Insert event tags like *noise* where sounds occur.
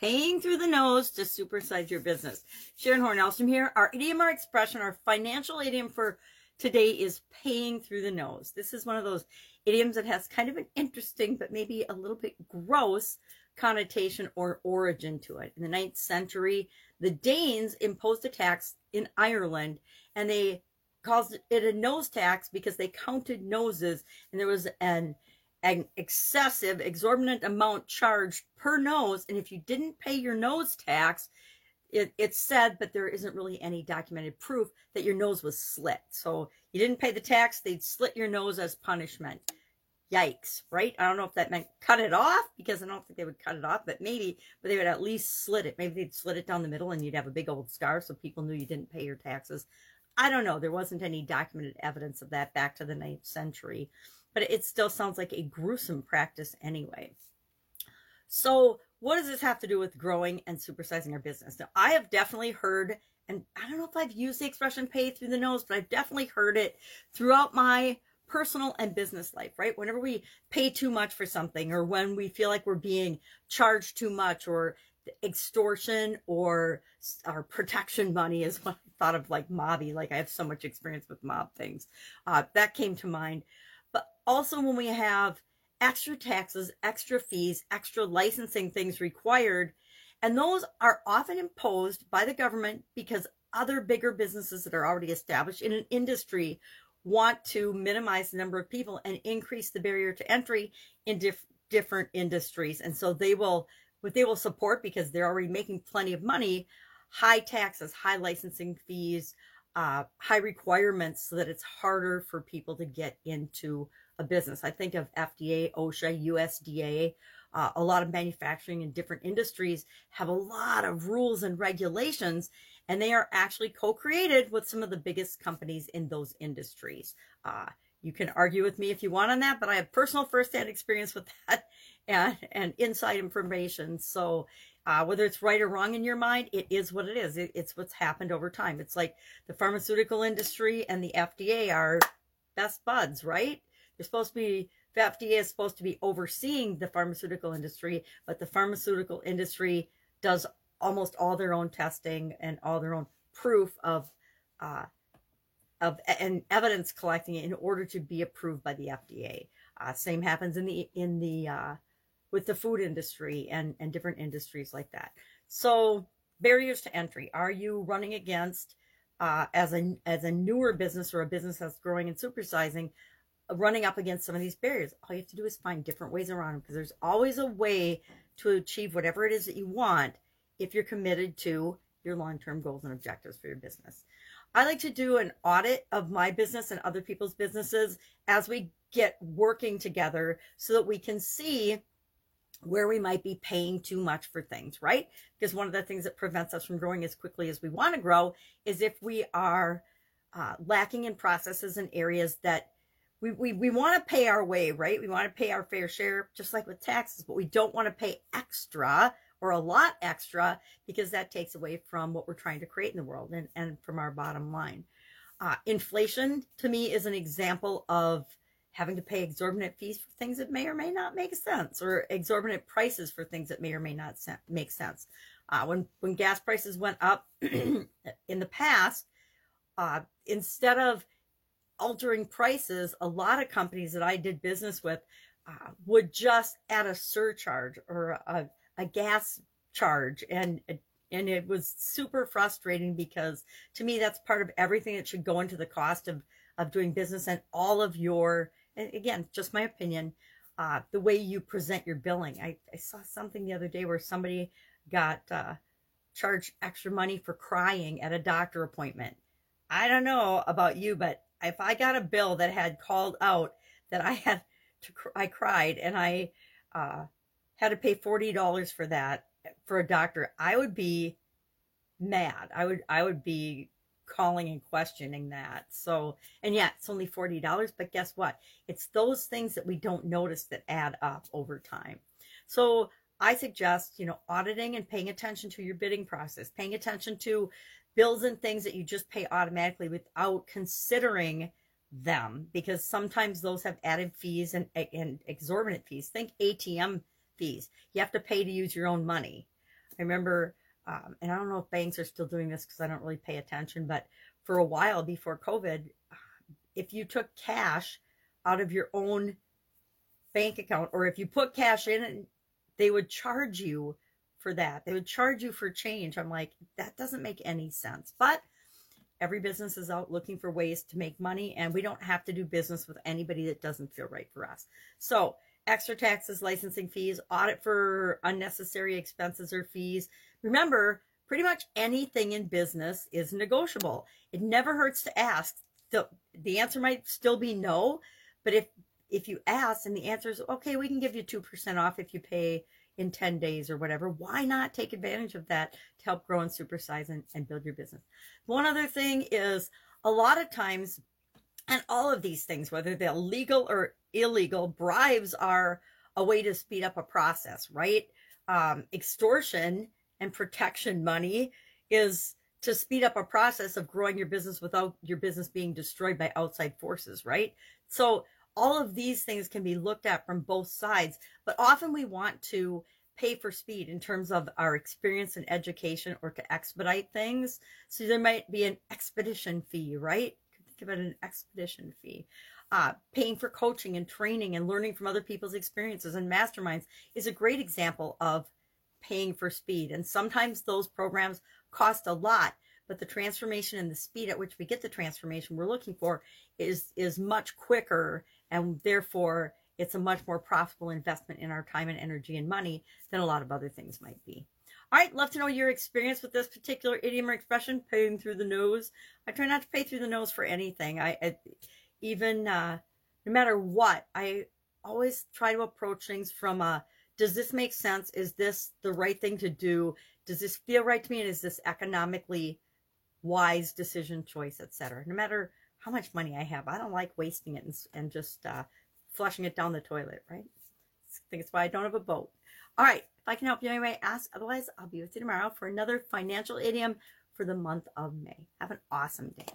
paying through the nose to supersize your business. Sharon Horn-Elstrom here. Our idiom or expression, our financial idiom for today is paying through the nose. This is one of those idioms that has kind of an interesting, but maybe a little bit gross connotation or origin to it. In the ninth century, the Danes imposed a tax in Ireland and they caused it a nose tax because they counted noses and there was an an excessive, exorbitant amount charged per nose. And if you didn't pay your nose tax, it, it's said, but there isn't really any documented proof that your nose was slit. So you didn't pay the tax, they'd slit your nose as punishment. Yikes, right? I don't know if that meant cut it off because I don't think they would cut it off, but maybe, but they would at least slit it. Maybe they'd slit it down the middle and you'd have a big old scar so people knew you didn't pay your taxes. I don't know. There wasn't any documented evidence of that back to the ninth century but it still sounds like a gruesome practice anyway. So, what does this have to do with growing and supersizing our business? Now, I have definitely heard, and I don't know if I've used the expression pay through the nose, but I've definitely heard it throughout my personal and business life, right? Whenever we pay too much for something or when we feel like we're being charged too much or extortion or our protection money is what I thought of like mobby. Like I have so much experience with mob things. Uh, that came to mind. But also, when we have extra taxes, extra fees, extra licensing things required, and those are often imposed by the government because other bigger businesses that are already established in an industry want to minimize the number of people and increase the barrier to entry in diff- different industries. And so they will, what they will support because they're already making plenty of money, high taxes, high licensing fees, uh, high requirements so that it's harder for people to get into a business. I think of FDA, OSHA, USDA. Uh, a lot of manufacturing and different industries have a lot of rules and regulations, and they are actually co-created with some of the biggest companies in those industries. Uh, you can argue with me if you want on that, but I have personal firsthand experience with that *laughs* and, and inside information. So uh, whether it's right or wrong in your mind, it is what it is. It, it's what's happened over time. It's like the pharmaceutical industry and the FDA are best buds, right? They're supposed to be, the FDA is supposed to be overseeing the pharmaceutical industry, but the pharmaceutical industry does almost all their own testing and all their own proof of, uh, of and evidence collecting in order to be approved by the FDA. Uh, same happens in the in the uh, with the food industry and and different industries like that. So barriers to entry. Are you running against uh, as a as a newer business or a business that's growing and supersizing? running up against some of these barriers. All you have to do is find different ways around them because there's always a way to achieve whatever it is that you want if you're committed to your long-term goals and objectives for your business. I like to do an audit of my business and other people's businesses as we get working together so that we can see where we might be paying too much for things, right? Because one of the things that prevents us from growing as quickly as we want to grow is if we are uh, lacking in processes and areas that we, we, we want to pay our way, right? We want to pay our fair share, just like with taxes, but we don't want to pay extra or a lot extra because that takes away from what we're trying to create in the world and, and from our bottom line. Uh, inflation to me is an example of having to pay exorbitant fees for things that may or may not make sense or exorbitant prices for things that may or may not make sense. Uh, when, when gas prices went up *clears throat* in the past, uh, instead of altering prices, a lot of companies that I did business with uh, would just add a surcharge or a, a gas charge and and it was super frustrating because to me that's part of everything that should go into the cost of of doing business and all of your again just my opinion uh, the way you present your billing I, I saw something the other day where somebody got uh, charged extra money for crying at a doctor appointment i don't know about you but if I got a bill that had called out that I had to, I cried and I uh, had to pay $40 for that for a doctor, I would be mad. I would, I would be calling and questioning that. So, and yeah, it's only $40, but guess what? It's those things that we don't notice that add up over time. So I suggest, you know, auditing and paying attention to your bidding process, paying attention to bills and things that you just pay automatically without considering them because sometimes those have added fees and, and exorbitant fees. Think ATM fees. You have to pay to use your own money. I remember, um, and I don't know if banks are still doing this because I don't really pay attention, but for a while before COVID, if you took cash out of your own bank account or if you put cash in, they would charge you for that. They would charge you for change. I'm like, that doesn't make any sense. But every business is out looking for ways to make money, and we don't have to do business with anybody that doesn't feel right for us. So, extra taxes, licensing fees, audit for unnecessary expenses or fees. Remember, pretty much anything in business is negotiable. It never hurts to ask. The, the answer might still be no, but if if you ask and the answer is okay, we can give you 2% off if you pay in 10 days or whatever. Why not take advantage of that to help grow and supersize and, and build your business? One other thing is a lot of times, and all of these things, whether they're legal or illegal, bribes are a way to speed up a process, right? Um, extortion and protection money is to speed up a process of growing your business without your business being destroyed by outside forces, right? So all of these things can be looked at from both sides, but often we want to pay for speed in terms of our experience and education or to expedite things. So there might be an expedition fee, right? Think about an expedition fee. Uh, paying for coaching and training and learning from other people's experiences and masterminds is a great example of paying for speed. And sometimes those programs cost a lot, but the transformation and the speed at which we get the transformation we're looking for is is much quicker and therefore it's a much more profitable investment in our time and energy and money than a lot of other things might be. All right, love to know your experience with this particular idiom or expression, paying through the nose. I try not to pay through the nose for anything. I, I even uh, no matter what, I always try to approach things from a does this make sense? Is this the right thing to do? Does this feel right to me? And is this economically wise decision choice, etc. No matter how much money I have. I don't like wasting it and, and just uh, flushing it down the toilet, right? I think it's why I don't have a boat. All right. If I can help you anyway, ask. Otherwise, I'll be with you tomorrow for another financial idiom for the month of May. Have an awesome day.